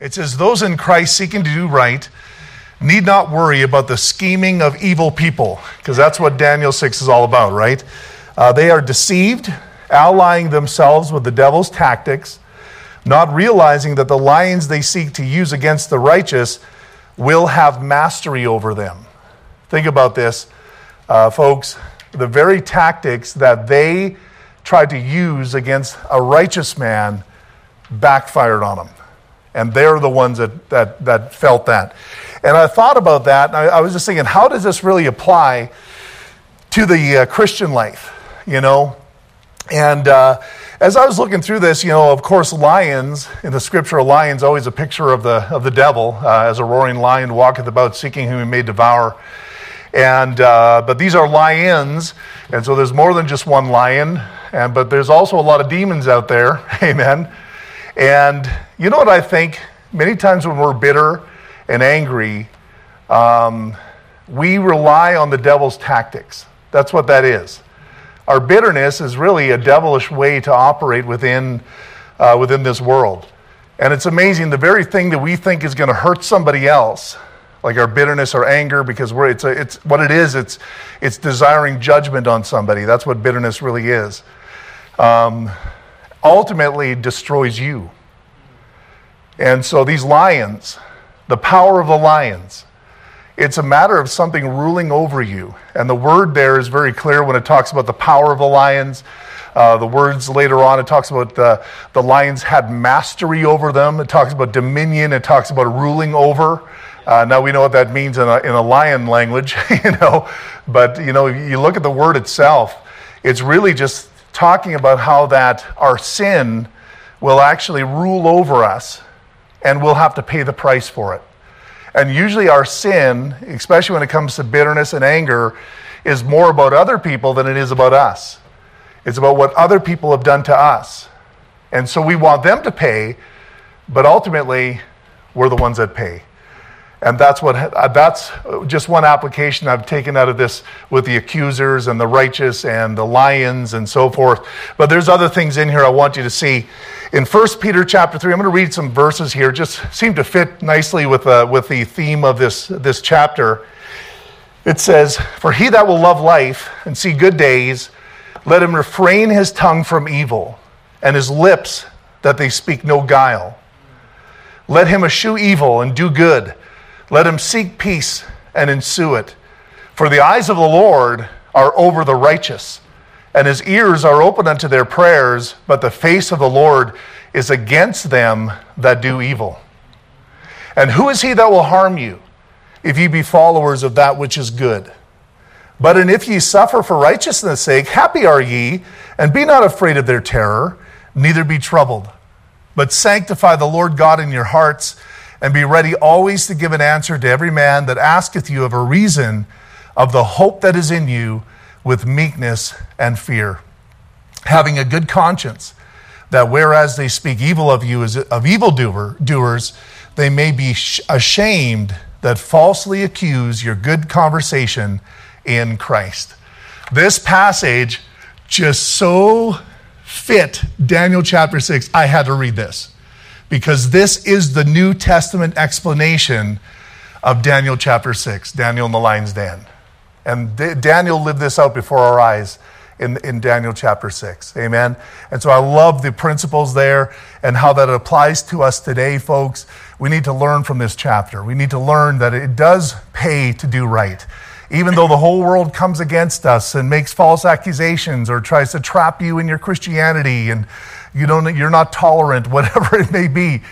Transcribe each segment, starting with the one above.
It says, Those in Christ seeking to do right need not worry about the scheming of evil people, because that's what Daniel 6 is all about, right? Uh, they are deceived, allying themselves with the devil's tactics, not realizing that the lions they seek to use against the righteous will have mastery over them. Think about this, uh, folks. The very tactics that they tried to use against a righteous man backfired on them. And they're the ones that, that, that felt that. And I thought about that, and I, I was just thinking, how does this really apply to the uh, Christian life? You know? And uh, as I was looking through this, you know, of course, lions, in the scripture, a lion's always a picture of the, of the devil, uh, as a roaring lion walketh about seeking whom he may devour. And, uh, but these are lions, and so there's more than just one lion, and, but there's also a lot of demons out there, amen. And you know what I think? Many times when we're bitter and angry, um, we rely on the devil's tactics. That's what that is. Our bitterness is really a devilish way to operate within, uh, within this world. And it's amazing, the very thing that we think is going to hurt somebody else, like our bitterness or anger, because we're, it's, a, it's what it is, it's, it's desiring judgment on somebody. That's what bitterness really is. Um, ultimately destroys you. And so these lions, the power of the lions, it's a matter of something ruling over you. And the word there is very clear when it talks about the power of the lions. Uh, the words later on, it talks about the, the lions had mastery over them. It talks about dominion. It talks about ruling over. Uh, now we know what that means in a, in a lion language, you know. But, you know, you look at the word itself, it's really just talking about how that our sin will actually rule over us and we'll have to pay the price for it. And usually, our sin, especially when it comes to bitterness and anger, is more about other people than it is about us. It's about what other people have done to us. And so we want them to pay, but ultimately, we're the ones that pay. And that's what uh, that's just one application I've taken out of this with the accusers and the righteous and the lions and so forth. But there's other things in here I want you to see. In 1 Peter chapter 3, I'm going to read some verses here, just seem to fit nicely with, uh, with the theme of this, this chapter. It says, For he that will love life and see good days, let him refrain his tongue from evil, and his lips that they speak no guile. Let him eschew evil and do good let him seek peace and ensue it. For the eyes of the Lord are over the righteous, and his ears are open unto their prayers, but the face of the Lord is against them that do evil. And who is he that will harm you, if ye be followers of that which is good? But and if ye suffer for righteousness' sake, happy are ye, and be not afraid of their terror, neither be troubled. But sanctify the Lord God in your hearts and be ready always to give an answer to every man that asketh you of a reason of the hope that is in you with meekness and fear, having a good conscience, that whereas they speak evil of you as of evildoer doers, they may be ashamed that falsely accuse your good conversation in Christ. This passage just so fit Daniel chapter 6. I had to read this because this is the New Testament explanation of Daniel chapter 6, Daniel in the lion's den. And D- Daniel lived this out before our eyes in, in Daniel chapter 6. Amen. And so I love the principles there and how that applies to us today, folks. We need to learn from this chapter. We need to learn that it does pay to do right. Even though the whole world comes against us and makes false accusations or tries to trap you in your Christianity and you don't, you're not tolerant, whatever it may be.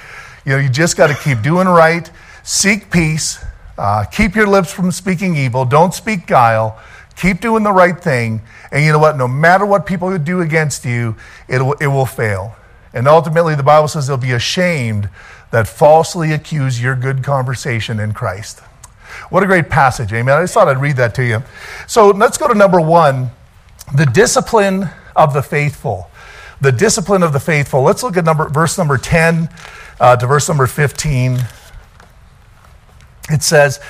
You know, you just got to keep doing right, seek peace, uh, keep your lips from speaking evil, don't speak guile, keep doing the right thing. And you know what? No matter what people do against you, it will, it will fail. And ultimately, the Bible says they'll be ashamed that falsely accuse your good conversation in Christ. What a great passage, amen. I just thought I'd read that to you. So let's go to number one the discipline of the faithful the discipline of the faithful. Let's look at number, verse number 10 uh, to verse number 15. It says,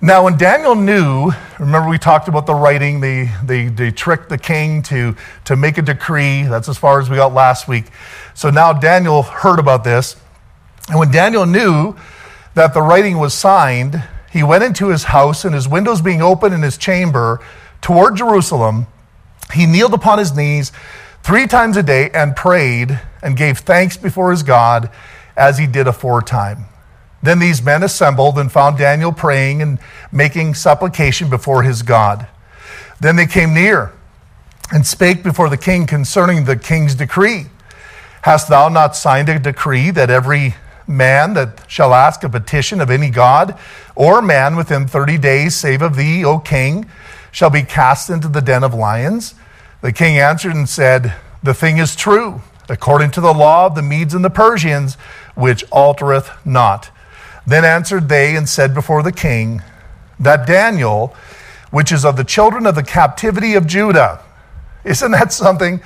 Now, when Daniel knew, remember we talked about the writing, they, they, they tricked the king to, to make a decree. That's as far as we got last week. So now Daniel heard about this. And when Daniel knew that the writing was signed, he went into his house, and his windows being open in his chamber toward Jerusalem, he kneeled upon his knees three times a day and prayed and gave thanks before his God as he did aforetime. Then these men assembled and found Daniel praying and making supplication before his God. Then they came near and spake before the king concerning the king's decree. Hast thou not signed a decree that every man that shall ask a petition of any god or man within 30 days, save of thee, O king, shall be cast into the den of lions? The king answered and said, The thing is true, according to the law of the Medes and the Persians, which altereth not. Then answered they and said before the king, That Daniel, which is of the children of the captivity of Judah, isn't that something?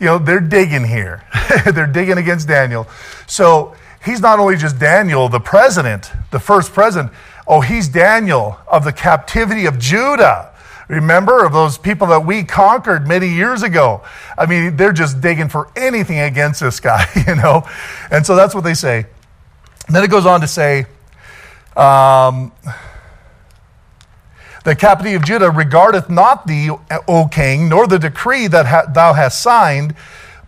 You know, they're digging here. they're digging against Daniel. So he's not only just Daniel, the president, the first president. Oh, he's Daniel of the captivity of Judah. Remember, of those people that we conquered many years ago. I mean, they're just digging for anything against this guy, you know? And so that's what they say. And then it goes on to say, um, the captivity of Judah regardeth not thee, O king, nor the decree that ha- thou hast signed,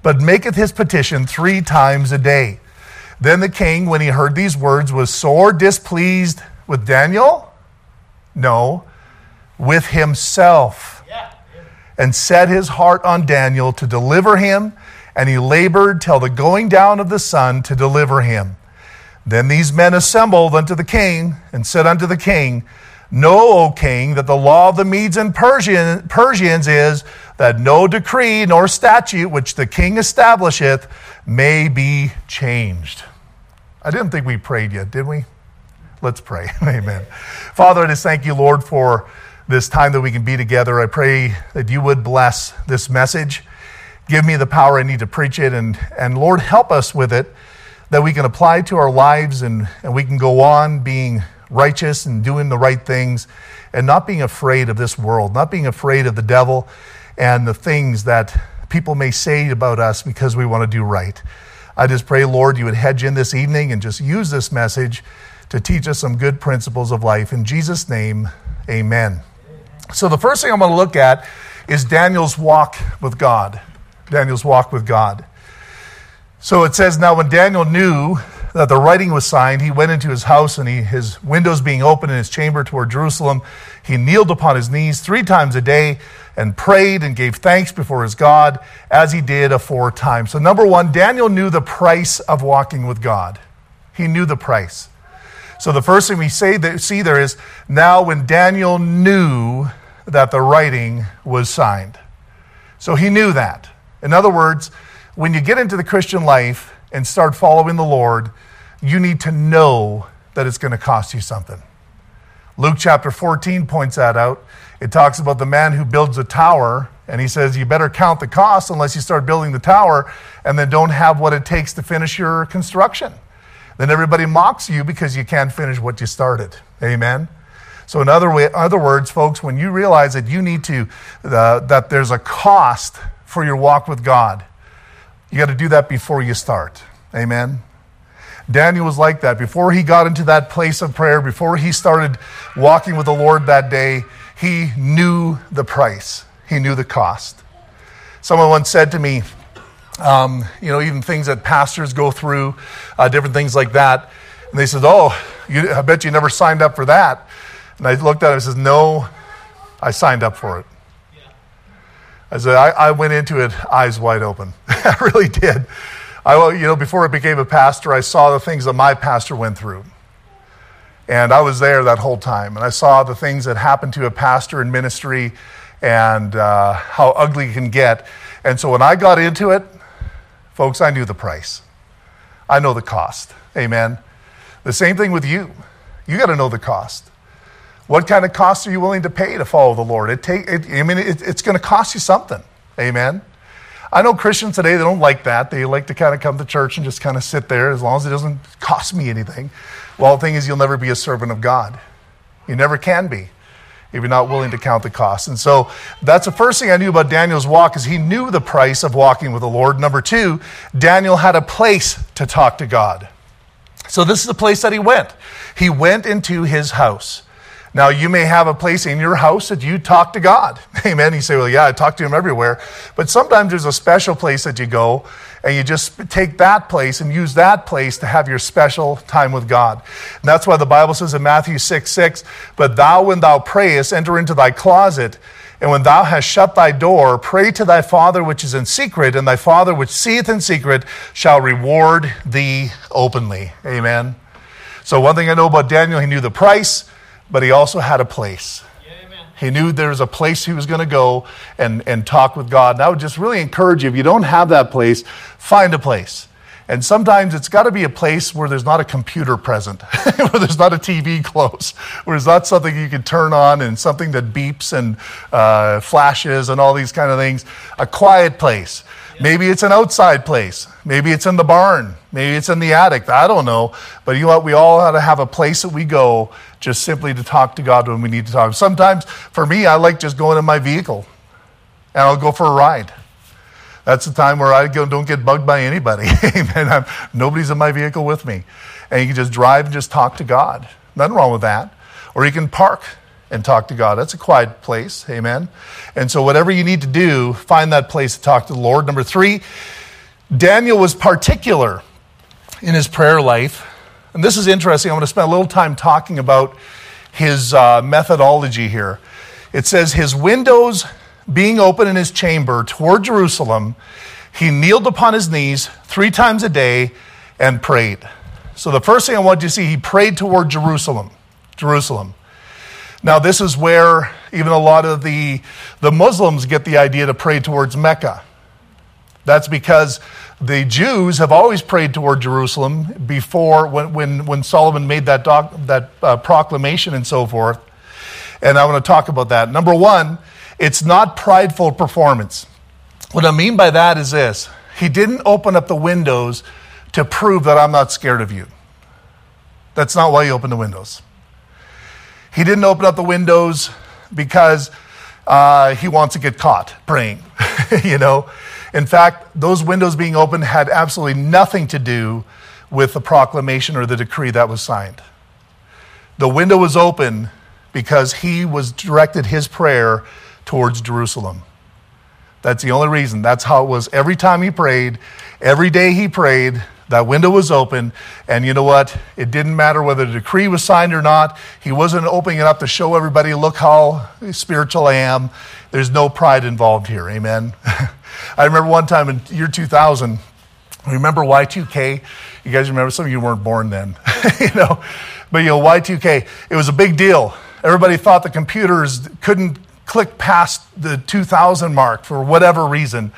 but maketh his petition three times a day. Then the king, when he heard these words, was sore displeased with Daniel? No, with himself. And set his heart on Daniel to deliver him, and he labored till the going down of the sun to deliver him. Then these men assembled unto the king, and said unto the king, Know, O king, that the law of the Medes and Persian, Persians is that no decree nor statute which the king establisheth may be changed. I didn't think we prayed yet, did we? Let's pray. Amen. Father, I just thank you, Lord, for this time that we can be together. I pray that you would bless this message. Give me the power I need to preach it. And, and Lord, help us with it that we can apply to our lives and, and we can go on being righteous and doing the right things and not being afraid of this world, not being afraid of the devil and the things that people may say about us because we want to do right. I just pray, Lord, you would hedge in this evening and just use this message to teach us some good principles of life. In Jesus' name, amen. So, the first thing I'm going to look at is Daniel's walk with God. Daniel's walk with God. So it says, Now when Daniel knew that the writing was signed, he went into his house, and he, his windows being open in his chamber toward Jerusalem, he kneeled upon his knees three times a day and prayed and gave thanks before his God as he did aforetime. So, number one, Daniel knew the price of walking with God. He knew the price. So, the first thing we say that, see there is now when Daniel knew that the writing was signed. So, he knew that. In other words, when you get into the Christian life and start following the Lord, you need to know that it's going to cost you something. Luke chapter 14 points that out. It talks about the man who builds a tower, and he says, You better count the cost unless you start building the tower and then don't have what it takes to finish your construction. Then everybody mocks you because you can't finish what you started. Amen? So, in other, way, other words, folks, when you realize that you need to, uh, that there's a cost for your walk with God, you got to do that before you start. Amen? Daniel was like that. Before he got into that place of prayer, before he started walking with the Lord that day, he knew the price, he knew the cost. Someone once said to me, um, you know, even things that pastors go through, uh, different things like that. And they said, Oh, you, I bet you never signed up for that. And I looked at him and says, No, I signed up for it. I said, I, I went into it eyes wide open. I really did. I, you know, before I became a pastor, I saw the things that my pastor went through. And I was there that whole time. And I saw the things that happened to a pastor in ministry and uh, how ugly it can get. And so when I got into it, folks, I knew the price. I know the cost. Amen. The same thing with you. You got to know the cost. What kind of cost are you willing to pay to follow the Lord? It take, it, I mean, it, it's going to cost you something. Amen. I know Christians today, they don't like that. They like to kind of come to church and just kind of sit there as long as it doesn't cost me anything. Well, the thing is, you'll never be a servant of God. You never can be if you're not willing to count the cost. And so that's the first thing I knew about Daniel's walk is he knew the price of walking with the Lord. Number two, Daniel had a place to talk to God. So, this is the place that he went. He went into his house. Now, you may have a place in your house that you talk to God. Amen. You say, well, yeah, I talk to him everywhere. But sometimes there's a special place that you go and you just take that place and use that place to have your special time with God. And that's why the Bible says in Matthew 6 6, but thou, when thou prayest, enter into thy closet. And when thou hast shut thy door, pray to thy Father which is in secret, and thy Father which seeth in secret shall reward thee openly. Amen. So, one thing I know about Daniel, he knew the price but he also had a place. He knew there was a place he was going to go and, and talk with God. And I would just really encourage you if you don't have that place, find a place. And sometimes it's got to be a place where there's not a computer present, where there's not a TV close, where there's not something you can turn on and something that beeps and uh, flashes and all these kind of things. A quiet place Maybe it's an outside place. Maybe it's in the barn. Maybe it's in the attic. I don't know. But you know what? We all ought to have a place that we go just simply to talk to God when we need to talk. Sometimes, for me, I like just going in my vehicle and I'll go for a ride. That's the time where I don't get bugged by anybody. Amen. I'm, nobody's in my vehicle with me. And you can just drive and just talk to God. Nothing wrong with that. Or you can park and talk to God. That's a quiet place. Amen. And so, whatever you need to do, find that place to talk to the Lord. Number three, Daniel was particular in his prayer life. And this is interesting. I'm going to spend a little time talking about his uh, methodology here. It says, His windows being open in his chamber toward Jerusalem, he kneeled upon his knees three times a day and prayed. So, the first thing I want you to see, he prayed toward Jerusalem. Jerusalem. Now, this is where even a lot of the, the Muslims get the idea to pray towards Mecca. That's because the Jews have always prayed toward Jerusalem before when, when, when Solomon made that, doc, that uh, proclamation and so forth. And I want to talk about that. Number one, it's not prideful performance. What I mean by that is this He didn't open up the windows to prove that I'm not scared of you. That's not why he opened the windows. He didn't open up the windows because uh, he wants to get caught praying, you know. In fact, those windows being open had absolutely nothing to do with the proclamation or the decree that was signed. The window was open because he was directed his prayer towards Jerusalem. That's the only reason. That's how it was every time he prayed, every day he prayed, that window was open, and you know what? It didn't matter whether the decree was signed or not. He wasn't opening it up to show everybody, look how spiritual I am. There's no pride involved here. Amen. I remember one time in year 2000, remember Y2K? You guys remember? Some of you weren't born then, you know. But you know, Y2K, it was a big deal. Everybody thought the computers couldn't click past the 2000 mark for whatever reason.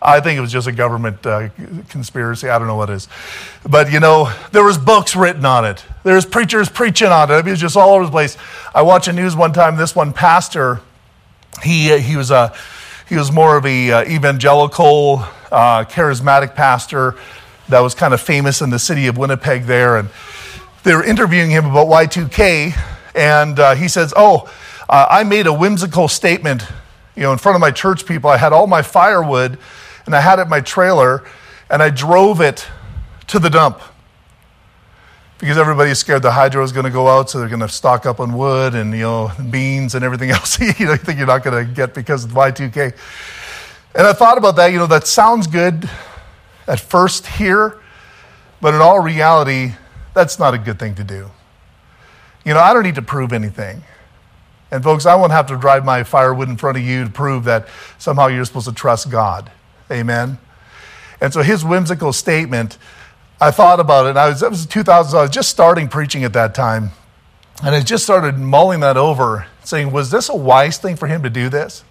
I think it was just a government uh, conspiracy. I don't know what it is. But, you know, there was books written on it. There's preachers preaching on it. I mean, it was just all over the place. I watched the news one time. This one pastor, he, uh, he, was, a, he was more of a uh, evangelical, uh, charismatic pastor that was kind of famous in the city of Winnipeg there. And they were interviewing him about Y2K. And uh, he says, oh, uh, I made a whimsical statement you know, in front of my church people. I had all my firewood and I had it in my trailer, and I drove it to the dump because everybody's scared the hydro is going to go out, so they're going to stock up on wood and you know beans and everything else you, know, you think you're not going to get because of Y2K. And I thought about that. You know, that sounds good at first here, but in all reality, that's not a good thing to do. You know, I don't need to prove anything. And folks, I won't have to drive my firewood in front of you to prove that somehow you're supposed to trust God. Amen. And so his whimsical statement, I thought about it. I was, that was 2000, I was just starting preaching at that time. And I just started mulling that over, saying, was this a wise thing for him to do this?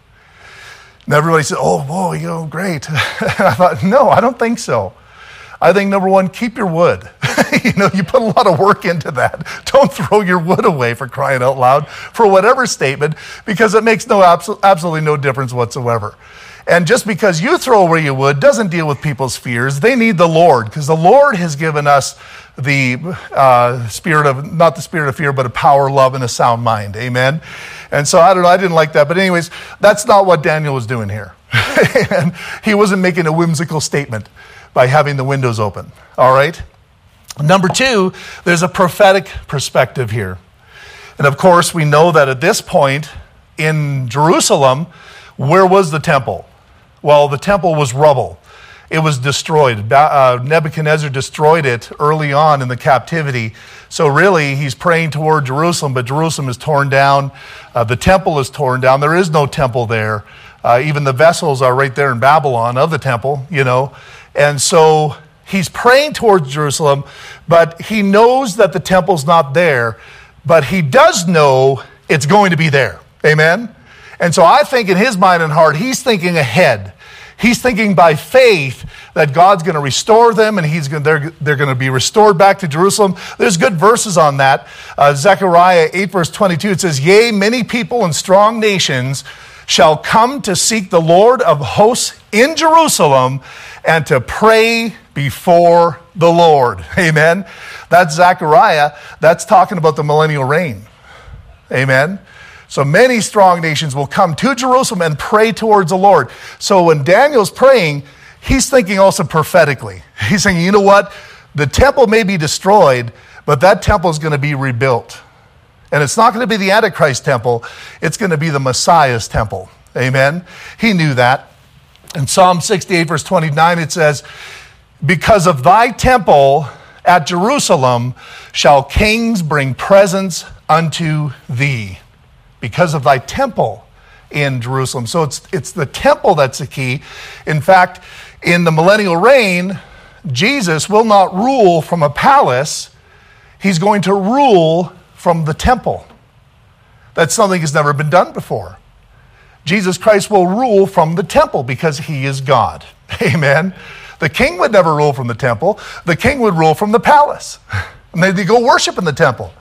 And everybody said, oh, whoa, you know, great. I thought, no, I don't think so. I think number one, keep your wood. you know, you put a lot of work into that. Don't throw your wood away for crying out loud for whatever statement, because it makes no absolutely no difference whatsoever. And just because you throw away your wood doesn't deal with people's fears. They need the Lord because the Lord has given us the uh, spirit of, not the spirit of fear, but a power, love, and a sound mind. Amen. And so I don't know, I didn't like that. But, anyways, that's not what Daniel was doing here. and he wasn't making a whimsical statement by having the windows open. All right? Number two, there's a prophetic perspective here. And of course, we know that at this point in Jerusalem, where was the temple? Well, the temple was rubble. It was destroyed. Uh, Nebuchadnezzar destroyed it early on in the captivity. So, really, he's praying toward Jerusalem, but Jerusalem is torn down. Uh, the temple is torn down. There is no temple there. Uh, even the vessels are right there in Babylon of the temple, you know. And so he's praying towards Jerusalem, but he knows that the temple's not there, but he does know it's going to be there. Amen? And so I think in his mind and heart, he's thinking ahead. He's thinking by faith that God's going to restore them and he's going, they're, they're going to be restored back to Jerusalem. There's good verses on that. Uh, Zechariah 8, verse 22, it says, Yea, many people and strong nations shall come to seek the Lord of hosts in Jerusalem and to pray before the Lord. Amen. That's Zechariah. That's talking about the millennial reign. Amen. So many strong nations will come to Jerusalem and pray towards the Lord. So when Daniel's praying, he's thinking also prophetically. He's saying, you know what? The temple may be destroyed, but that temple is going to be rebuilt. And it's not going to be the Antichrist temple, it's going to be the Messiah's temple. Amen. He knew that. In Psalm 68, verse 29, it says, Because of thy temple at Jerusalem shall kings bring presents unto thee because of thy temple in Jerusalem. So it's, it's the temple that's the key. In fact, in the millennial reign, Jesus will not rule from a palace, he's going to rule from the temple. That's something that's never been done before. Jesus Christ will rule from the temple because he is God. Amen. The king would never rule from the temple, the king would rule from the palace. And they go worship in the temple.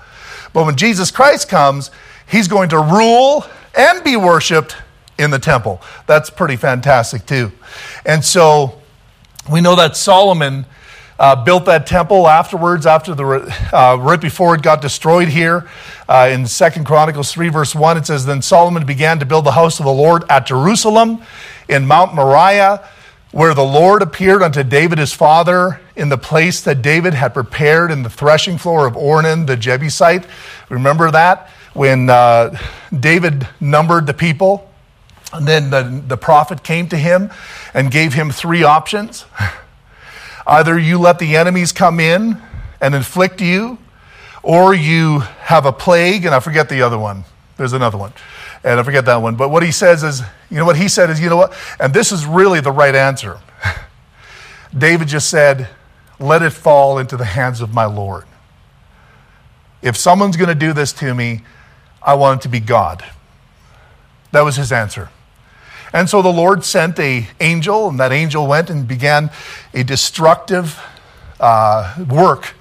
But when Jesus Christ comes, he's going to rule and be worshiped in the temple. That's pretty fantastic, too. And so we know that Solomon uh, built that temple afterwards, after the, uh, right before it got destroyed here. Uh, in Second Chronicles 3, verse 1, it says, Then Solomon began to build the house of the Lord at Jerusalem in Mount Moriah, where the Lord appeared unto David his father in the place that David had prepared in the threshing floor of Ornan the Jebusite. Remember that? When uh, David numbered the people, and then the, the prophet came to him and gave him three options. Either you let the enemies come in and inflict you, or you have a plague, and I forget the other one. There's another one, and I forget that one. But what he says is, you know what he said is, you know what? And this is really the right answer. David just said, let it fall into the hands of my Lord. If someone's going to do this to me, I want it to be God. That was his answer. And so the Lord sent a angel, and that angel went and began a destructive uh, work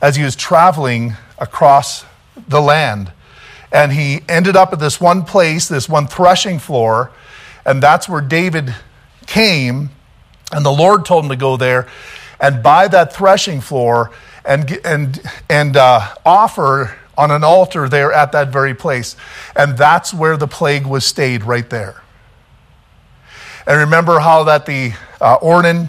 as he was traveling across the land. And he ended up at this one place, this one threshing floor, and that's where David came. And the Lord told him to go there and buy that threshing floor and, and, and uh, offer on an altar there at that very place. And that's where the plague was stayed, right there. And remember how that the uh, Ornan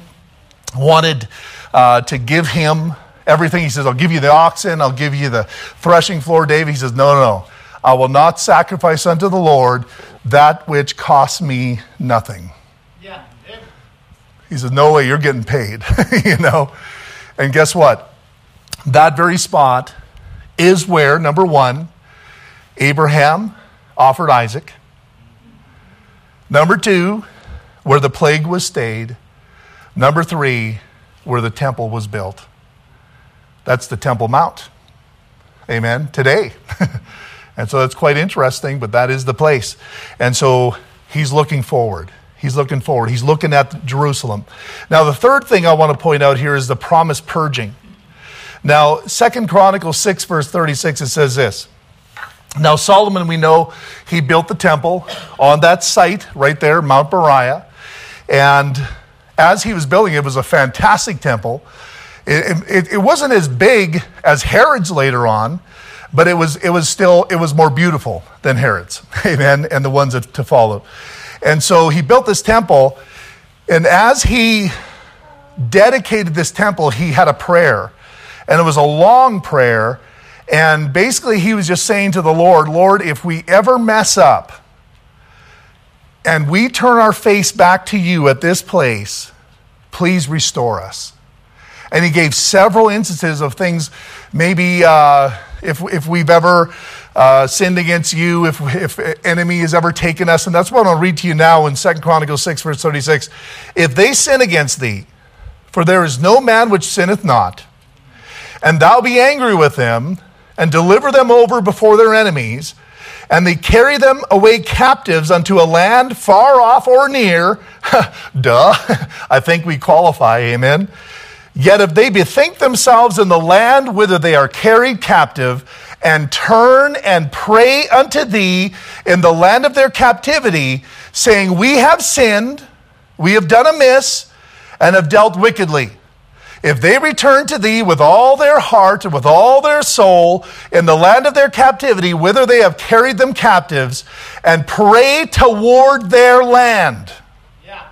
wanted uh, to give him everything. He says, I'll give you the oxen, I'll give you the threshing floor, David. He says, No, no, no. I will not sacrifice unto the Lord that which costs me nothing. Yeah. He says, No way, you're getting paid, you know. And guess what? That very spot is where, number one, Abraham offered Isaac. Number two, where the plague was stayed. Number three, where the temple was built. That's the Temple Mount. Amen. Today. and so that's quite interesting, but that is the place. And so he's looking forward. He's looking forward. He's looking at Jerusalem. Now, the third thing I want to point out here is the promised purging. Now, Second Chronicles 6, verse 36, it says this. Now, Solomon, we know he built the temple on that site right there, Mount Moriah. And as he was building it, was a fantastic temple. It, it, it, wasn't as big as Herod's later on, but it was, it was still, it was more beautiful than Herod's, amen, and the ones that, to follow. And so he built this temple, and as he dedicated this temple, he had a prayer. And it was a long prayer. And basically, he was just saying to the Lord, Lord, if we ever mess up and we turn our face back to you at this place, please restore us. And he gave several instances of things, maybe uh, if, if we've ever uh, sinned against you, if, if enemy has ever taken us. And that's what I'll read to you now in 2 Chronicles 6, verse 36. If they sin against thee, for there is no man which sinneth not, and thou be angry with them, and deliver them over before their enemies, and they carry them away captives unto a land far off or near. Duh, I think we qualify, amen. Yet if they bethink themselves in the land whither they are carried captive, and turn and pray unto thee in the land of their captivity, saying, We have sinned, we have done amiss, and have dealt wickedly. If they return to thee with all their heart and with all their soul in the land of their captivity, whither they have carried them captives, and pray toward their land, yeah.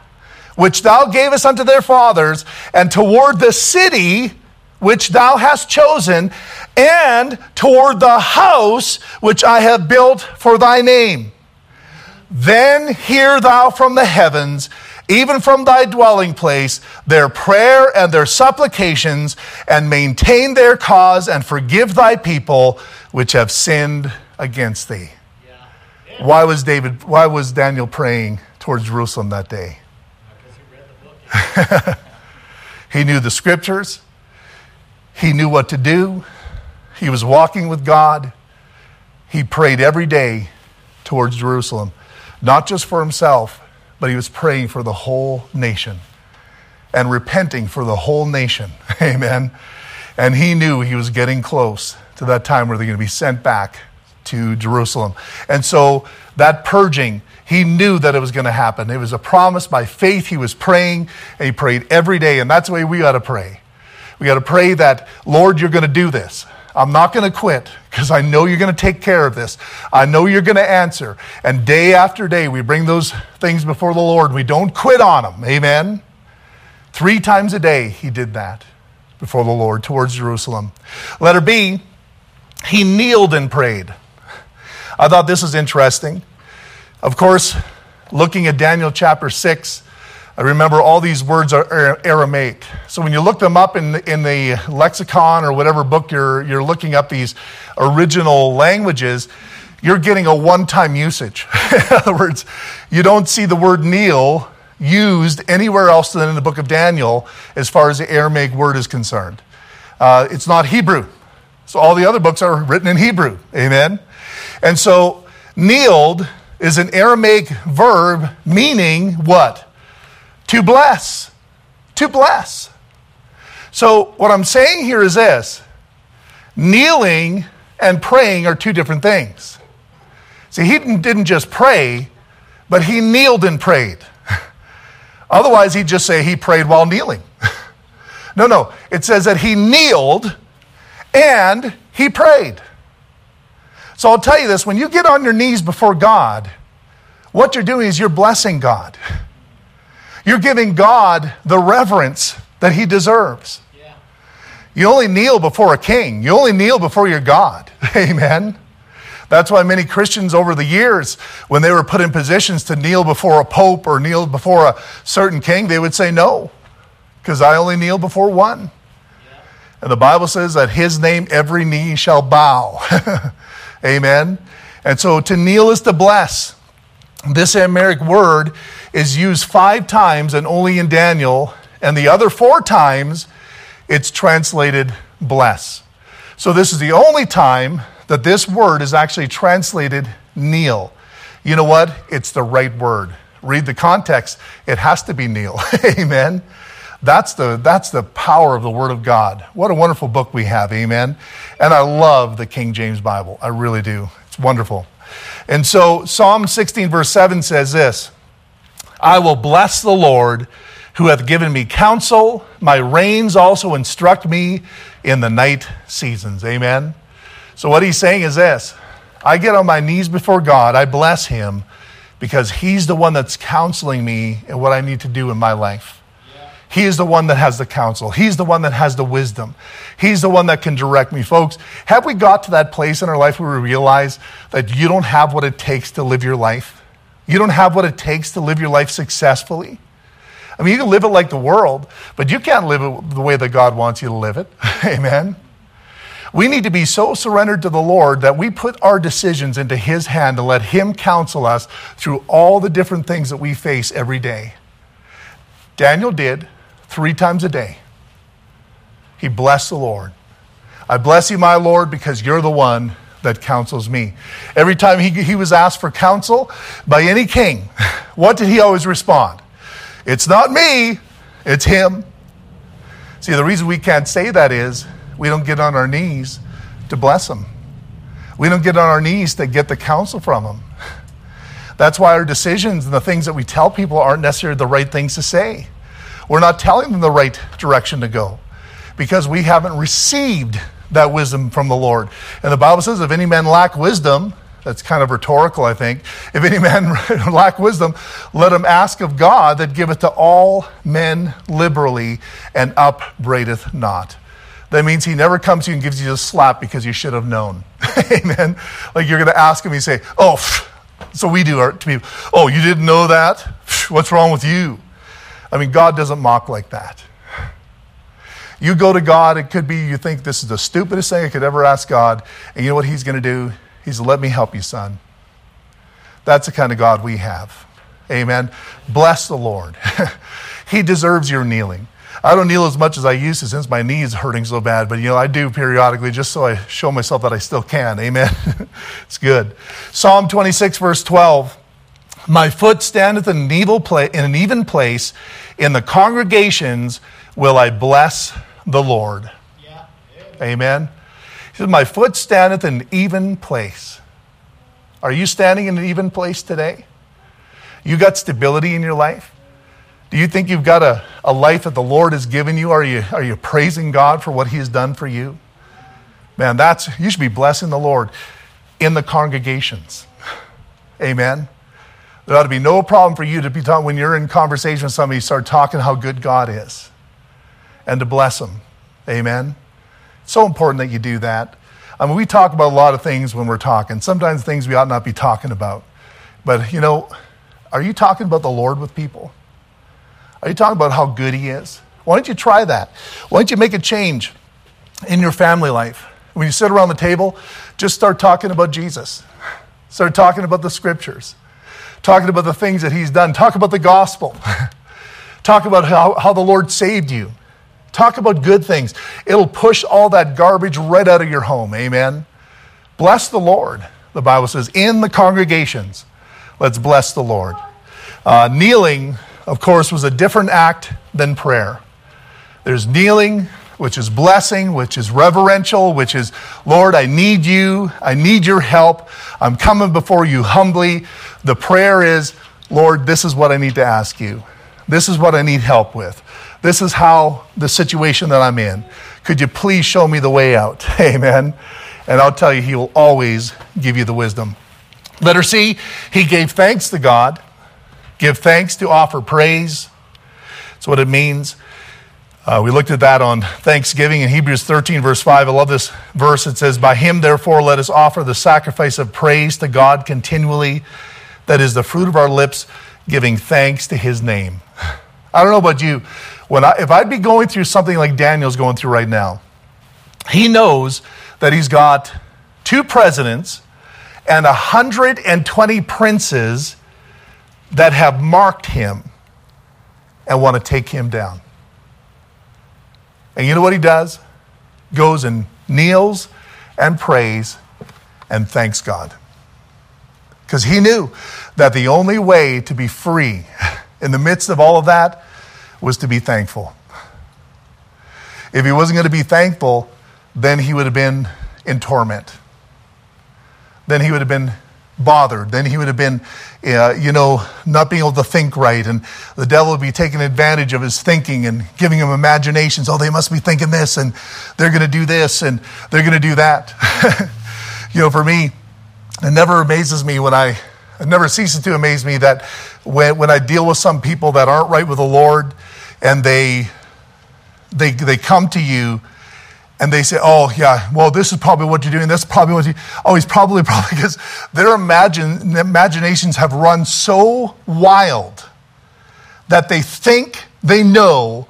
which thou gavest unto their fathers, and toward the city which thou hast chosen, and toward the house which I have built for thy name. Then hear thou from the heavens even from thy dwelling place, their prayer and their supplications, and maintain their cause, and forgive thy people which have sinned against thee. Yeah. Yeah. Why was David, why was Daniel praying towards Jerusalem that day? He, he knew the scriptures, he knew what to do, he was walking with God. He prayed every day towards Jerusalem, not just for himself but he was praying for the whole nation and repenting for the whole nation. Amen. And he knew he was getting close to that time where they're going to be sent back to Jerusalem. And so that purging, he knew that it was going to happen. It was a promise by faith. He was praying, and he prayed every day. And that's the way we got to pray. We got to pray that, Lord, you're going to do this. I'm not going to quit because I know you're going to take care of this. I know you're going to answer. And day after day, we bring those things before the Lord. We don't quit on them. Amen. Three times a day, he did that before the Lord towards Jerusalem. Letter B, he kneeled and prayed. I thought this was interesting. Of course, looking at Daniel chapter 6, I remember all these words are Aramaic. So when you look them up in the, in the lexicon or whatever book you're, you're looking up these original languages, you're getting a one time usage. in other words, you don't see the word kneel used anywhere else than in the book of Daniel as far as the Aramaic word is concerned. Uh, it's not Hebrew. So all the other books are written in Hebrew. Amen? And so kneeled is an Aramaic verb meaning what? To bless. To bless. So, what I'm saying here is this kneeling and praying are two different things. See, he didn't just pray, but he kneeled and prayed. Otherwise, he'd just say he prayed while kneeling. no, no. It says that he kneeled and he prayed. So I'll tell you this when you get on your knees before God, what you're doing is you're blessing God. You're giving God the reverence that he deserves. Yeah. You only kneel before a king, you only kneel before your God. Amen. That's why many Christians over the years, when they were put in positions to kneel before a pope or kneel before a certain king, they would say, No, because I only kneel before one. Yeah. And the Bible says that his name every knee shall bow. Amen. And so to kneel is to bless. This Aramaic word is used five times and only in Daniel, and the other four times it's translated bless. So this is the only time that this word is actually translated kneel. You know what? It's the right word. Read the context. It has to be kneel. Amen. That's the, that's the power of the Word of God. What a wonderful book we have. Amen. And I love the King James Bible. I really do. It's wonderful. And so Psalm 16, verse 7 says this I will bless the Lord who hath given me counsel. My reins also instruct me in the night seasons. Amen. So, what he's saying is this I get on my knees before God, I bless him because he's the one that's counseling me and what I need to do in my life. He is the one that has the counsel. He's the one that has the wisdom. He's the one that can direct me. Folks, have we got to that place in our life where we realize that you don't have what it takes to live your life? You don't have what it takes to live your life successfully? I mean, you can live it like the world, but you can't live it the way that God wants you to live it. Amen. We need to be so surrendered to the Lord that we put our decisions into His hand to let Him counsel us through all the different things that we face every day. Daniel did three times a day. He blessed the Lord. I bless you, my Lord, because you're the one that counsels me. Every time he, he was asked for counsel by any king, what did he always respond? It's not me, it's him. See, the reason we can't say that is we don't get on our knees to bless him. We don't get on our knees to get the counsel from him. That's why our decisions and the things that we tell people aren't necessarily the right things to say. We're not telling them the right direction to go because we haven't received that wisdom from the Lord. And the Bible says, if any man lack wisdom, that's kind of rhetorical, I think. If any man lack wisdom, let him ask of God that giveth to all men liberally and upbraideth not. That means he never comes to you and gives you a slap because you should have known. Amen. Like you're going to ask him, you say, Oh, so we do our, to people, oh, you didn't know that? What's wrong with you? I mean, God doesn't mock like that. You go to God, it could be you think this is the stupidest thing I could ever ask God, and you know what He's going to do? He's let me help you, son. That's the kind of God we have. Amen. Bless the Lord. he deserves your kneeling. I don't kneel as much as I used to since my knees hurting so bad, but you know, I do periodically just so I show myself that I still can. Amen. it's good. Psalm 26, verse 12. My foot standeth in an, evil in an even place. In the congregations will I bless the Lord. Yeah. Amen. He says, My foot standeth in an even place. Are you standing in an even place today? You got stability in your life? Do you think you've got a, a life that the Lord has given you? Are you, are you praising God for what He has done for you? Man, that's, you should be blessing the Lord in the congregations. Amen. There ought to be no problem for you to be talking when you're in conversation with somebody, start talking how good God is and to bless them. Amen. It's so important that you do that. I mean, we talk about a lot of things when we're talking, sometimes things we ought not be talking about. But, you know, are you talking about the Lord with people? Are you talking about how good He is? Why don't you try that? Why don't you make a change in your family life? When you sit around the table, just start talking about Jesus. Start talking about the scriptures talking about the things that he's done. Talk about the gospel. Talk about how, how the Lord saved you. Talk about good things. It'll push all that garbage right out of your home. Amen. Bless the Lord, the Bible says, in the congregations. Let's bless the Lord. Uh, kneeling, of course, was a different act than prayer. There's kneeling, which is blessing, which is reverential, which is, Lord, I need you. I need your help. I'm coming before you humbly. The prayer is, Lord, this is what I need to ask you. This is what I need help with. This is how the situation that I'm in. Could you please show me the way out? Amen. And I'll tell you, He will always give you the wisdom. Letter C, He gave thanks to God. Give thanks to offer praise. That's what it means. Uh, we looked at that on Thanksgiving in Hebrews 13, verse 5. I love this verse. It says, By him, therefore, let us offer the sacrifice of praise to God continually. That is the fruit of our lips, giving thanks to his name. I don't know about you. When I, if I'd be going through something like Daniel's going through right now, he knows that he's got two presidents and 120 princes that have marked him and want to take him down. And you know what he does? Goes and kneels and prays and thanks God. Because he knew that the only way to be free in the midst of all of that was to be thankful. If he wasn't going to be thankful, then he would have been in torment. Then he would have been bothered. Then he would have been, uh, you know, not being able to think right. And the devil would be taking advantage of his thinking and giving him imaginations. Oh, they must be thinking this, and they're going to do this, and they're going to do that. you know, for me, it never amazes me when I, it never ceases to amaze me that when, when I deal with some people that aren't right with the Lord, and they, they, they come to you and they say, oh, yeah, well, this is probably what you're doing. That's probably what you, oh, he's probably, probably, because their imagine, imaginations have run so wild that they think they know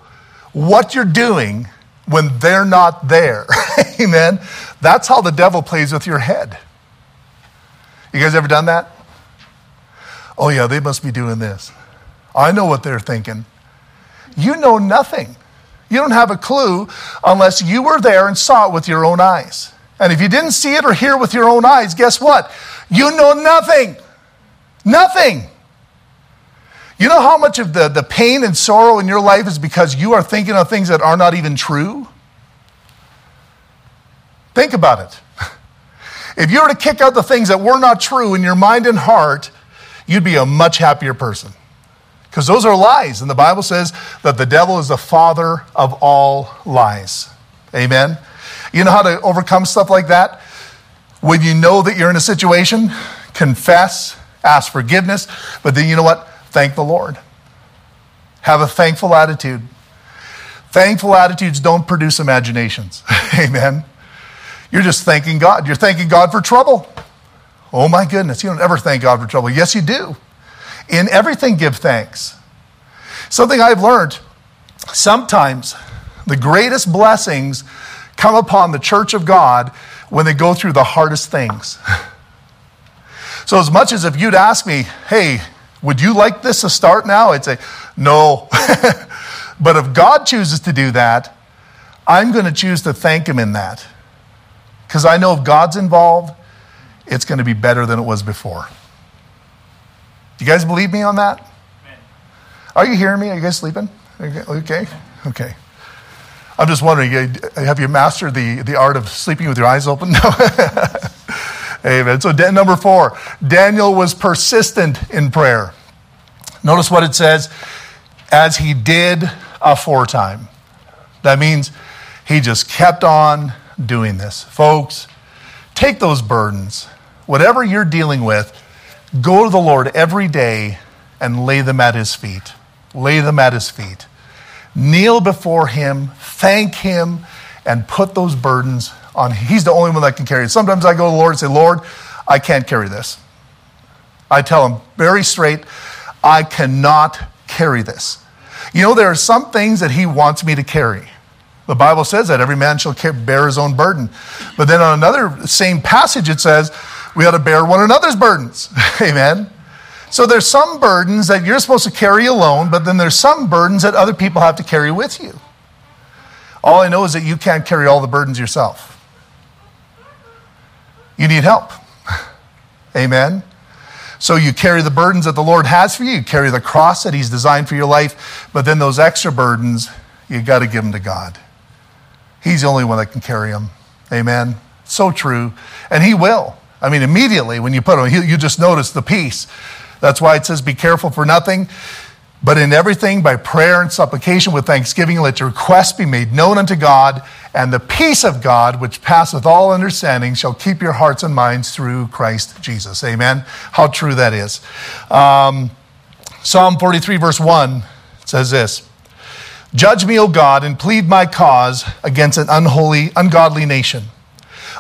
what you're doing when they're not there. Amen. That's how the devil plays with your head. You guys ever done that? Oh, yeah, they must be doing this. I know what they're thinking. You know nothing. You don't have a clue unless you were there and saw it with your own eyes. And if you didn't see it or hear with your own eyes, guess what? You know nothing. Nothing. You know how much of the, the pain and sorrow in your life is because you are thinking of things that are not even true? Think about it. If you were to kick out the things that were not true in your mind and heart, you'd be a much happier person. Because those are lies. And the Bible says that the devil is the father of all lies. Amen. You know how to overcome stuff like that? When you know that you're in a situation, confess, ask forgiveness, but then you know what? Thank the Lord. Have a thankful attitude. Thankful attitudes don't produce imaginations. Amen. You're just thanking God. You're thanking God for trouble. Oh my goodness, you don't ever thank God for trouble. Yes, you do. In everything, give thanks. Something I've learned sometimes the greatest blessings come upon the church of God when they go through the hardest things. So, as much as if you'd ask me, hey, would you like this to start now? I'd say, no. but if God chooses to do that, I'm going to choose to thank Him in that. Because I know if God's involved, it's going to be better than it was before. Do you guys believe me on that? Are you hearing me? Are you guys sleeping? Okay. Okay. I'm just wondering, have you mastered the, the art of sleeping with your eyes open? No. Amen. So, number four, Daniel was persistent in prayer. Notice what it says as he did aforetime. That means he just kept on doing this. Folks, take those burdens, whatever you're dealing with, go to the Lord every day and lay them at his feet. Lay them at his feet. Kneel before him, thank him, and put those burdens on. He's the only one that can carry it. Sometimes I go to the Lord and say, Lord, I can't carry this. I tell him very straight, I cannot carry this. You know, there are some things that he wants me to carry. The Bible says that every man shall bear his own burden. But then on another same passage, it says we ought to bear one another's burdens. Amen. So there's some burdens that you're supposed to carry alone, but then there's some burdens that other people have to carry with you. All I know is that you can't carry all the burdens yourself. You need help. Amen. So you carry the burdens that the Lord has for you, you carry the cross that He's designed for your life, but then those extra burdens, you got to give them to God. He's the only one that can carry them. Amen. So true. And He will. I mean, immediately when you put them, you just notice the peace. That's why it says, Be careful for nothing. But in everything, by prayer and supplication with thanksgiving, let your requests be made known unto God, and the peace of God, which passeth all understanding, shall keep your hearts and minds through Christ Jesus. Amen. How true that is. Um, Psalm 43, verse 1 says this Judge me, O God, and plead my cause against an unholy, ungodly nation.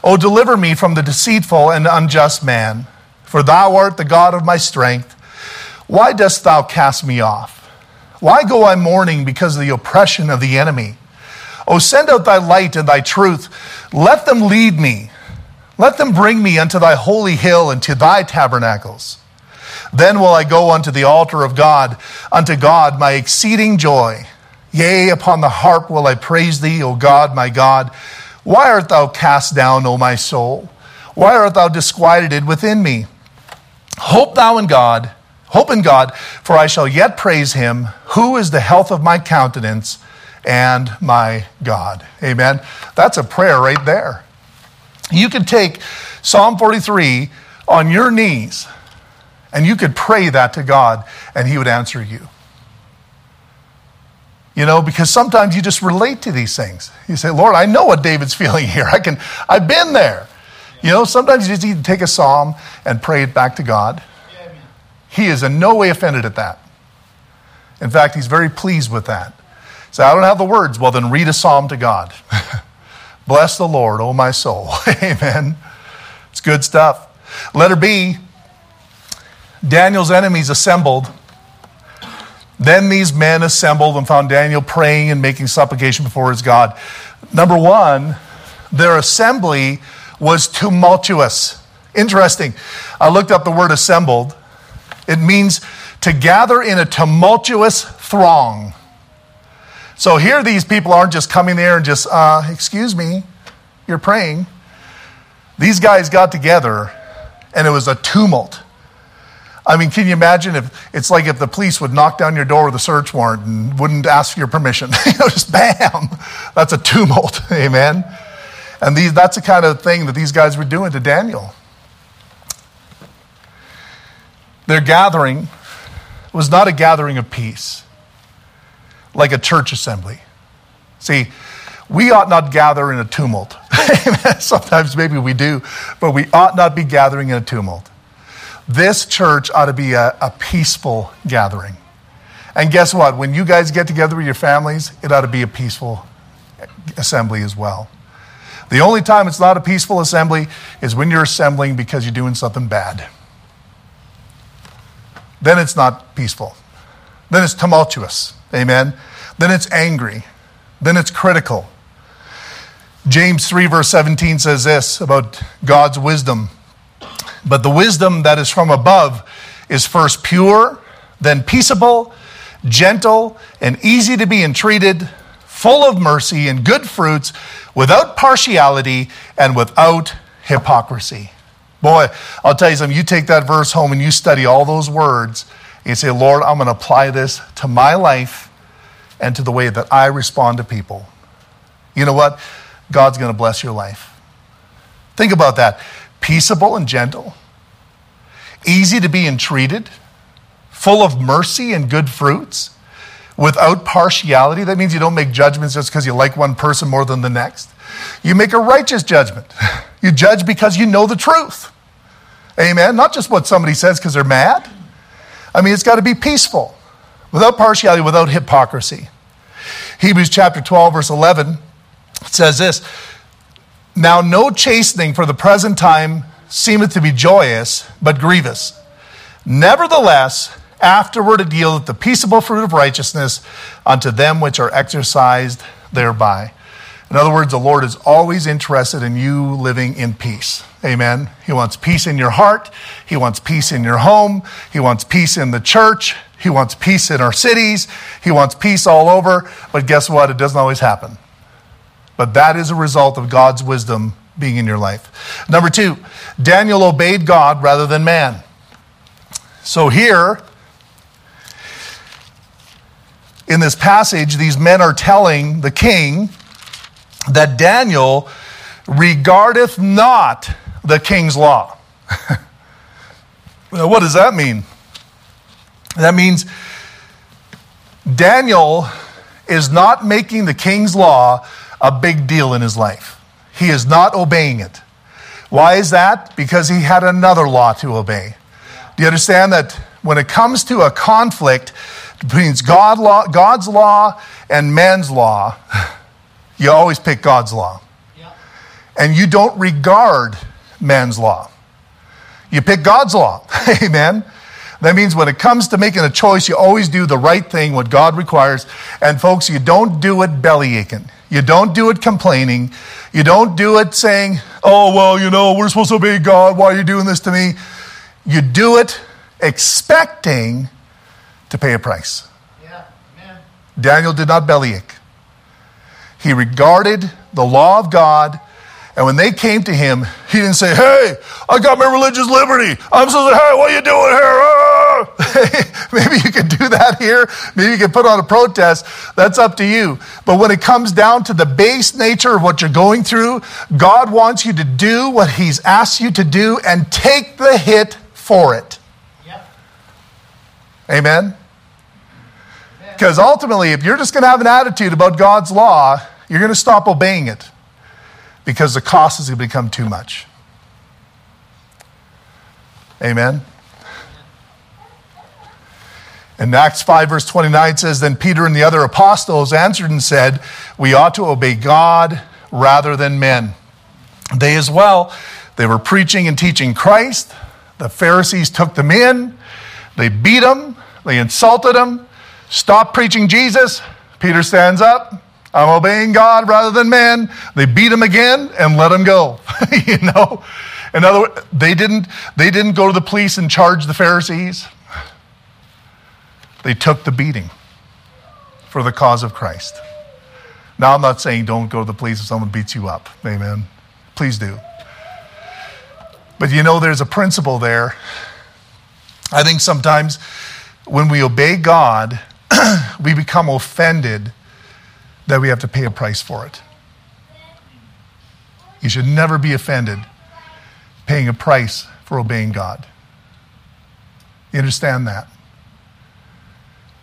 O deliver me from the deceitful and unjust man, for thou art the God of my strength. Why dost thou cast me off? Why go I mourning because of the oppression of the enemy? O send out thy light and thy truth. Let them lead me. Let them bring me unto thy holy hill and to thy tabernacles. Then will I go unto the altar of God, unto God my exceeding joy. Yea, upon the harp will I praise thee, O God, my God. Why art thou cast down, O my soul? Why art thou disquieted within me? Hope thou in God Hope in God, for I shall yet praise him, who is the health of my countenance and my God. Amen. That's a prayer right there. You could take Psalm 43 on your knees and you could pray that to God and he would answer you. You know, because sometimes you just relate to these things. You say, Lord, I know what David's feeling here. I can, I've been there. You know, sometimes you just need to take a psalm and pray it back to God. He is in no way offended at that. In fact, he's very pleased with that. Say, I don't have the words. Well, then read a psalm to God. Bless the Lord, O my soul. Amen. It's good stuff. Letter B Daniel's enemies assembled. Then these men assembled and found Daniel praying and making supplication before his God. Number one, their assembly was tumultuous. Interesting. I looked up the word assembled. It means to gather in a tumultuous throng. So here, these people aren't just coming there and just, uh, excuse me, you're praying. These guys got together and it was a tumult. I mean, can you imagine if it's like if the police would knock down your door with a search warrant and wouldn't ask for your permission? you know, just bam. That's a tumult. Amen. And these, that's the kind of thing that these guys were doing to Daniel. Their gathering was not a gathering of peace, like a church assembly. See, we ought not gather in a tumult. Sometimes maybe we do, but we ought not be gathering in a tumult. This church ought to be a, a peaceful gathering. And guess what? When you guys get together with your families, it ought to be a peaceful assembly as well. The only time it's not a peaceful assembly is when you're assembling because you're doing something bad. Then it's not peaceful. Then it's tumultuous. Amen. Then it's angry. Then it's critical. James 3, verse 17 says this about God's wisdom. But the wisdom that is from above is first pure, then peaceable, gentle, and easy to be entreated, full of mercy and good fruits, without partiality and without hypocrisy. Boy, I'll tell you something. You take that verse home and you study all those words, and you say, Lord, I'm going to apply this to my life and to the way that I respond to people. You know what? God's going to bless your life. Think about that peaceable and gentle, easy to be entreated, full of mercy and good fruits, without partiality. That means you don't make judgments just because you like one person more than the next. You make a righteous judgment. You judge because you know the truth. Amen. Not just what somebody says because they're mad. I mean, it's got to be peaceful, without partiality, without hypocrisy. Hebrews chapter 12, verse 11 says this Now no chastening for the present time seemeth to be joyous, but grievous. Nevertheless, afterward it yieldeth the peaceable fruit of righteousness unto them which are exercised thereby. In other words, the Lord is always interested in you living in peace. Amen. He wants peace in your heart. He wants peace in your home. He wants peace in the church. He wants peace in our cities. He wants peace all over. But guess what? It doesn't always happen. But that is a result of God's wisdom being in your life. Number two, Daniel obeyed God rather than man. So here, in this passage, these men are telling the king that Daniel regardeth not the king's law. Now, what does that mean? That means Daniel is not making the king's law a big deal in his life. He is not obeying it. Why is that? Because he had another law to obey. Do you understand that when it comes to a conflict between God law, God's law and man's law, you always pick God's law. And you don't regard man's law. You pick God's law. Amen. That means when it comes to making a choice, you always do the right thing, what God requires. And folks, you don't do it belly aching. You don't do it complaining. You don't do it saying, oh, well, you know, we're supposed to obey God. Why are you doing this to me? You do it expecting to pay a price. Yeah. Daniel did not bellyache. He regarded the law of God, and when they came to him, he didn't say, Hey, I got my religious liberty. I'm supposed to, say, hey, what are you doing here? Maybe you can do that here. Maybe you can put on a protest. That's up to you. But when it comes down to the base nature of what you're going through, God wants you to do what He's asked you to do and take the hit for it. Yep. Amen? Because ultimately, if you're just going to have an attitude about God's law, you're going to stop obeying it because the cost is going to become too much. Amen? In Acts 5, verse 29 says, Then Peter and the other apostles answered and said, We ought to obey God rather than men. They as well, they were preaching and teaching Christ. The Pharisees took them in, they beat them, they insulted them, stopped preaching Jesus. Peter stands up, I'm obeying God rather than men. They beat him again and let him go. you know? In other words, they didn't, they didn't go to the police and charge the Pharisees. They took the beating for the cause of Christ. Now, I'm not saying don't go to the police if someone beats you up. Amen. Please do. But you know, there's a principle there. I think sometimes when we obey God, we become offended that we have to pay a price for it. You should never be offended paying a price for obeying God. You understand that?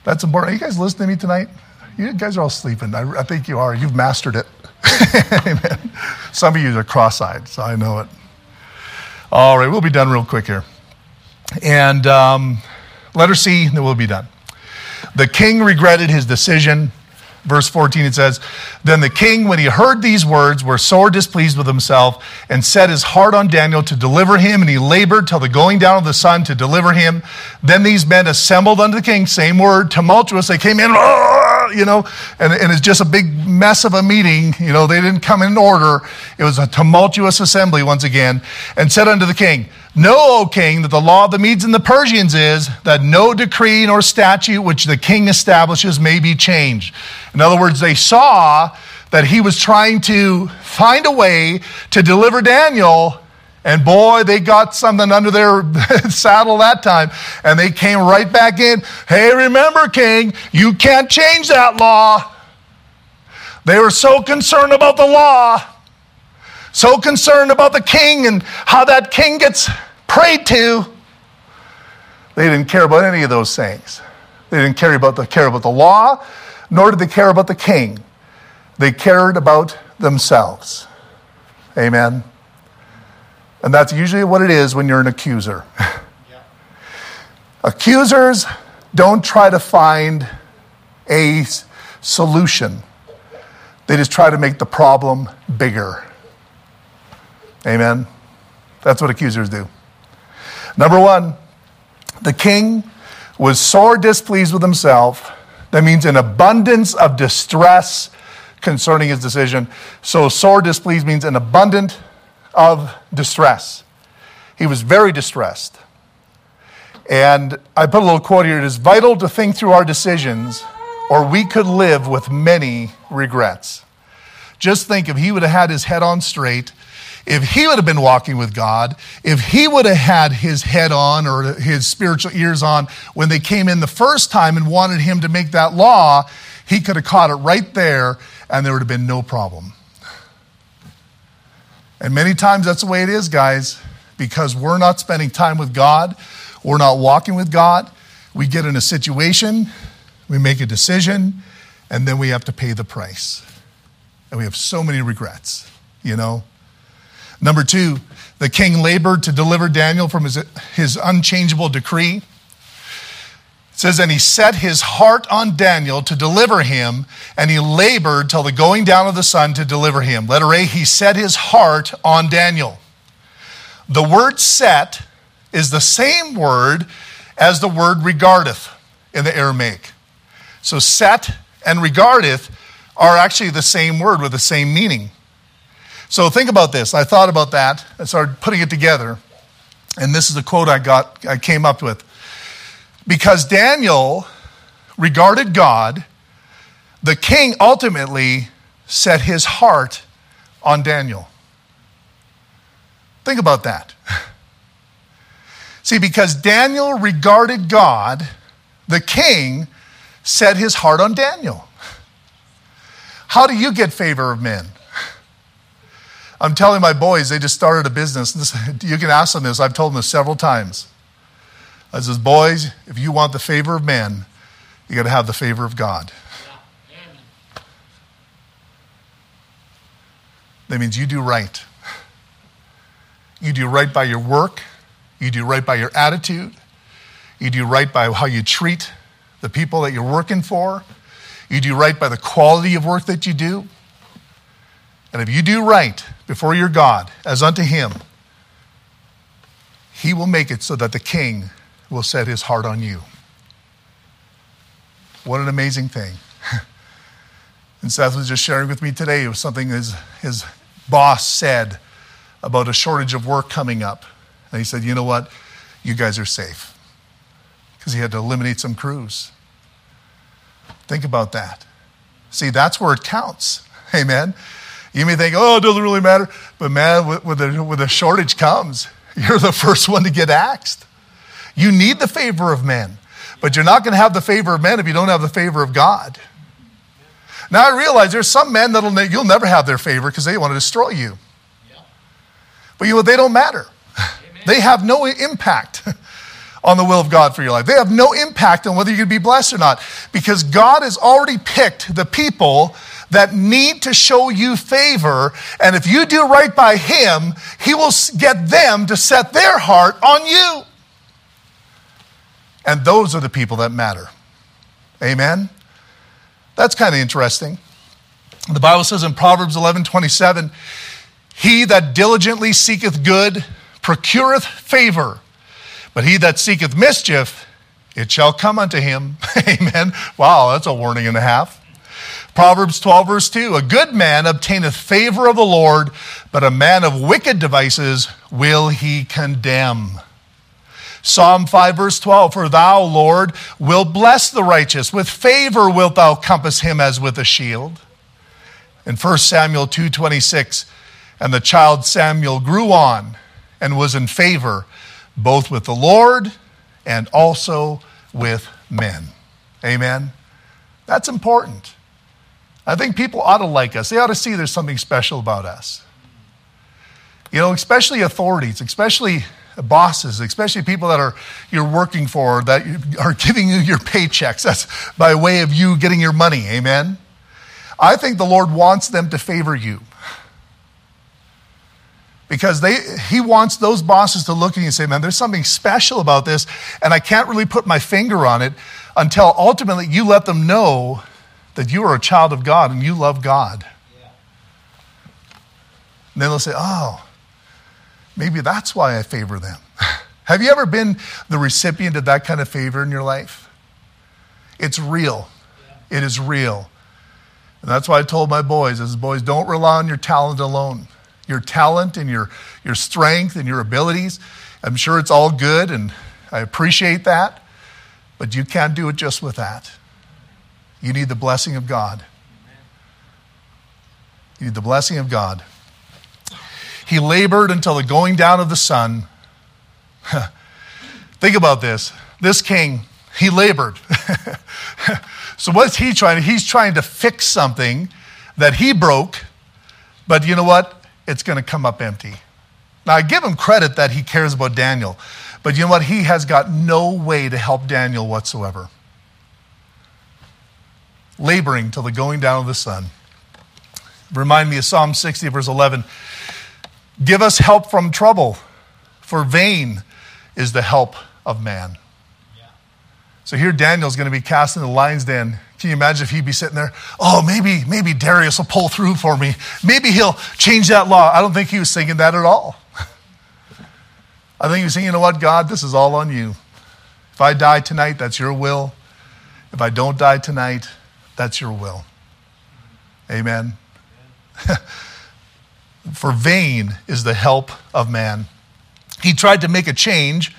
That's important. Are you guys listening to me tonight? You guys are all sleeping. I, I think you are. You've mastered it. Amen. Some of you are cross eyed, so I know it. All right, we'll be done real quick here. And um, letter C, then we'll be done. The king regretted his decision verse 14 it says then the king when he heard these words were sore displeased with himself and set his heart on daniel to deliver him and he labored till the going down of the sun to deliver him. Then these men assembled unto the king same word tumultuous they came in you know and, and it's just a big mess of a meeting you know they didn't come in order it was a tumultuous assembly once again and said unto the king Know, O king, that the law of the Medes and the Persians is that no decree nor statute which the king establishes may be changed. In other words, they saw that he was trying to find a way to deliver Daniel. And boy, they got something under their saddle that time. And they came right back in. Hey, remember, king, you can't change that law. They were so concerned about the law so concerned about the king and how that king gets prayed to, they didn't care about any of those things. They didn't care about the, care about the law, nor did they care about the king. They cared about themselves. Amen. And that's usually what it is when you're an accuser. Accusers don't try to find a solution, they just try to make the problem bigger. Amen. That's what accusers do. Number one, the king was sore displeased with himself. That means an abundance of distress concerning his decision. So, sore displeased means an abundant of distress. He was very distressed. And I put a little quote here it is vital to think through our decisions, or we could live with many regrets. Just think if he would have had his head on straight if he would have been walking with God, if he would have had his head on or his spiritual ears on when they came in the first time and wanted him to make that law, he could have caught it right there and there would have been no problem. And many times that's the way it is, guys, because we're not spending time with God, we're not walking with God. We get in a situation, we make a decision, and then we have to pay the price. And we have so many regrets, you know? Number two, the king labored to deliver Daniel from his, his unchangeable decree. It says, and he set his heart on Daniel to deliver him, and he labored till the going down of the sun to deliver him. Letter A, he set his heart on Daniel. The word set is the same word as the word regardeth in the Aramaic. So set and regardeth are actually the same word with the same meaning. So think about this. I thought about that. I started putting it together. And this is a quote I got, I came up with. Because Daniel regarded God, the king ultimately set his heart on Daniel. Think about that. See, because Daniel regarded God, the king set his heart on Daniel. How do you get favor of men? I'm telling my boys, they just started a business. You can ask them this. I've told them this several times. I says, boys, if you want the favor of men, you got to have the favor of God. That means you do right. You do right by your work. You do right by your attitude. You do right by how you treat the people that you're working for. You do right by the quality of work that you do. And if you do right before your God, as unto him, he will make it so that the king will set his heart on you. What an amazing thing. and Seth was just sharing with me today. It was something his, his boss said about a shortage of work coming up. And he said, You know what? You guys are safe. Because he had to eliminate some crews. Think about that. See, that's where it counts. Amen. You may think, oh, it doesn't really matter. But man, when the, when the shortage comes, you're the first one to get axed. You need the favor of men, but you're not going to have the favor of men if you don't have the favor of God. Now I realize there's some men that'll you'll never have their favor because they want to destroy you. But you know they don't matter. They have no impact on the will of God for your life. They have no impact on whether you're going to be blessed or not because God has already picked the people that need to show you favor. And if you do right by Him, He will get them to set their heart on you. And those are the people that matter. Amen? That's kind of interesting. The Bible says in Proverbs 11 27, He that diligently seeketh good procureth favor but he that seeketh mischief, it shall come unto him. Amen. Wow, that's a warning and a half. Proverbs 12, verse 2 A good man obtaineth favor of the Lord, but a man of wicked devices will he condemn. Psalm 5, verse 12 For thou, Lord, wilt bless the righteous. With favor wilt thou compass him as with a shield. In 1 Samuel 2, 26, And the child Samuel grew on and was in favor both with the Lord and also with men. Amen? That's important. I think people ought to like us. They ought to see there's something special about us. You know, especially authorities, especially bosses, especially people that are you're working for, that are giving you your paychecks. That's by way of you getting your money. Amen. I think the Lord wants them to favor you because they, he wants those bosses to look at you and say, man, there's something special about this, and I can't really put my finger on it until ultimately you let them know that you are a child of God and you love God. Yeah. And then they'll say, oh, maybe that's why I favor them. Have you ever been the recipient of that kind of favor in your life? It's real. It is real. And that's why I told my boys, as boys, don't rely on your talent alone your talent and your, your strength and your abilities. I'm sure it's all good, and I appreciate that, but you can't do it just with that. You need the blessing of God. You need the blessing of God. He labored until the going down of the sun. Think about this. This king, he labored. so what's he trying? He's trying to fix something that he broke. But you know what? it's going to come up empty. Now, I give him credit that he cares about Daniel, but you know what? He has got no way to help Daniel whatsoever. Laboring till the going down of the sun. Remind me of Psalm 60, verse 11. Give us help from trouble, for vain is the help of man. So here Daniel's going to be cast in the lion's den. Can you imagine if he'd be sitting there? Oh, maybe, maybe Darius will pull through for me. Maybe he'll change that law. I don't think he was thinking that at all. I think he was saying, you know what, God, this is all on you. If I die tonight, that's your will. If I don't die tonight, that's your will. Amen. For vain is the help of man. He tried to make a change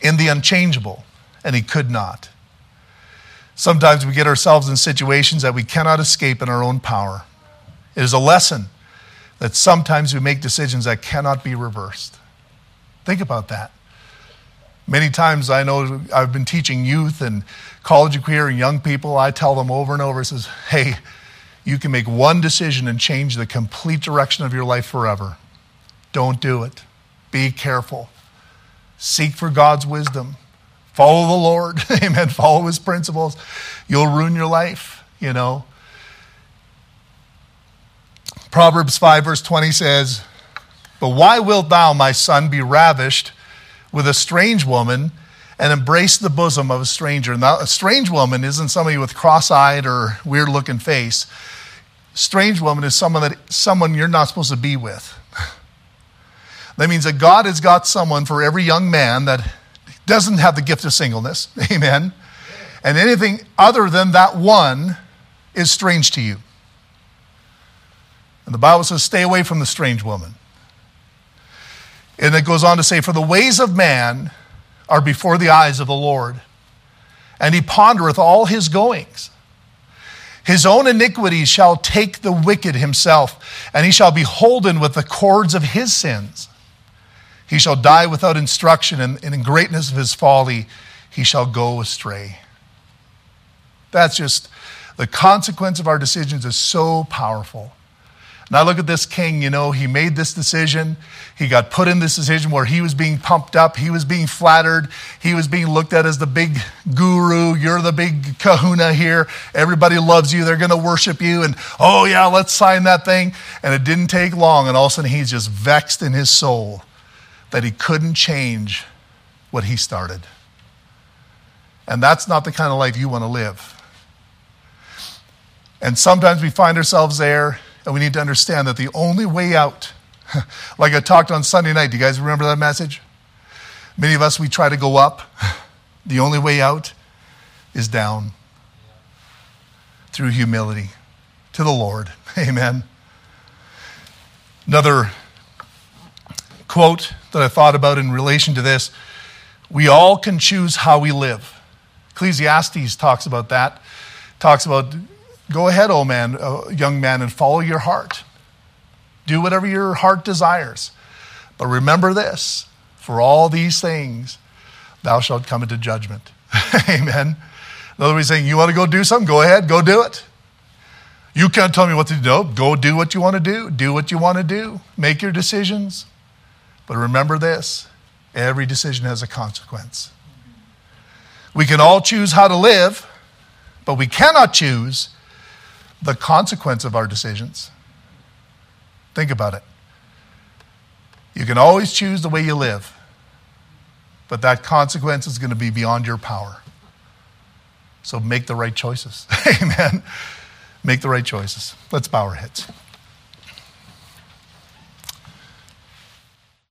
in the unchangeable, and he could not. Sometimes we get ourselves in situations that we cannot escape in our own power. It is a lesson that sometimes we make decisions that cannot be reversed. Think about that. Many times I know I've been teaching youth and college queer and young people. I tell them over and over, says, hey, you can make one decision and change the complete direction of your life forever. Don't do it. Be careful. Seek for God's wisdom. Follow the Lord. Amen. Follow his principles. You'll ruin your life, you know. Proverbs 5, verse 20 says, But why wilt thou, my son, be ravished with a strange woman, and embrace the bosom of a stranger. Now, a strange woman isn't somebody with cross eyed or weird looking face. Strange woman is someone, that, someone you're not supposed to be with. That means that God has got someone for every young man that doesn't have the gift of singleness. Amen. And anything other than that one is strange to you. And the Bible says, stay away from the strange woman. And it goes on to say, For the ways of man are before the eyes of the Lord, and he pondereth all his goings. His own iniquities shall take the wicked himself, and he shall be holden with the cords of his sins. He shall die without instruction, and in greatness of his folly he shall go astray. That's just the consequence of our decisions is so powerful. Now look at this king, you know, he made this decision. He got put in this decision where he was being pumped up, he was being flattered, he was being looked at as the big guru. You're the big kahuna here. Everybody loves you. They're going to worship you. And oh, yeah, let's sign that thing. And it didn't take long. And all of a sudden, he's just vexed in his soul that he couldn't change what he started. And that's not the kind of life you want to live. And sometimes we find ourselves there and we need to understand that the only way out, like I talked on Sunday night, do you guys remember that message? Many of us, we try to go up. The only way out is down through humility to the Lord. Amen. Another quote that I thought about in relation to this we all can choose how we live. Ecclesiastes talks about that, talks about Go ahead, old man, uh, young man, and follow your heart. Do whatever your heart desires. But remember this for all these things, thou shalt come into judgment. Amen. In other words, saying, You want to go do something? Go ahead, go do it. You can't tell me what to do. Go do what you want to do. Do what you want to do. Make your decisions. But remember this every decision has a consequence. We can all choose how to live, but we cannot choose the consequence of our decisions. Think about it. You can always choose the way you live, but that consequence is going to be beyond your power. So make the right choices. Amen. Make the right choices. Let's bow our heads.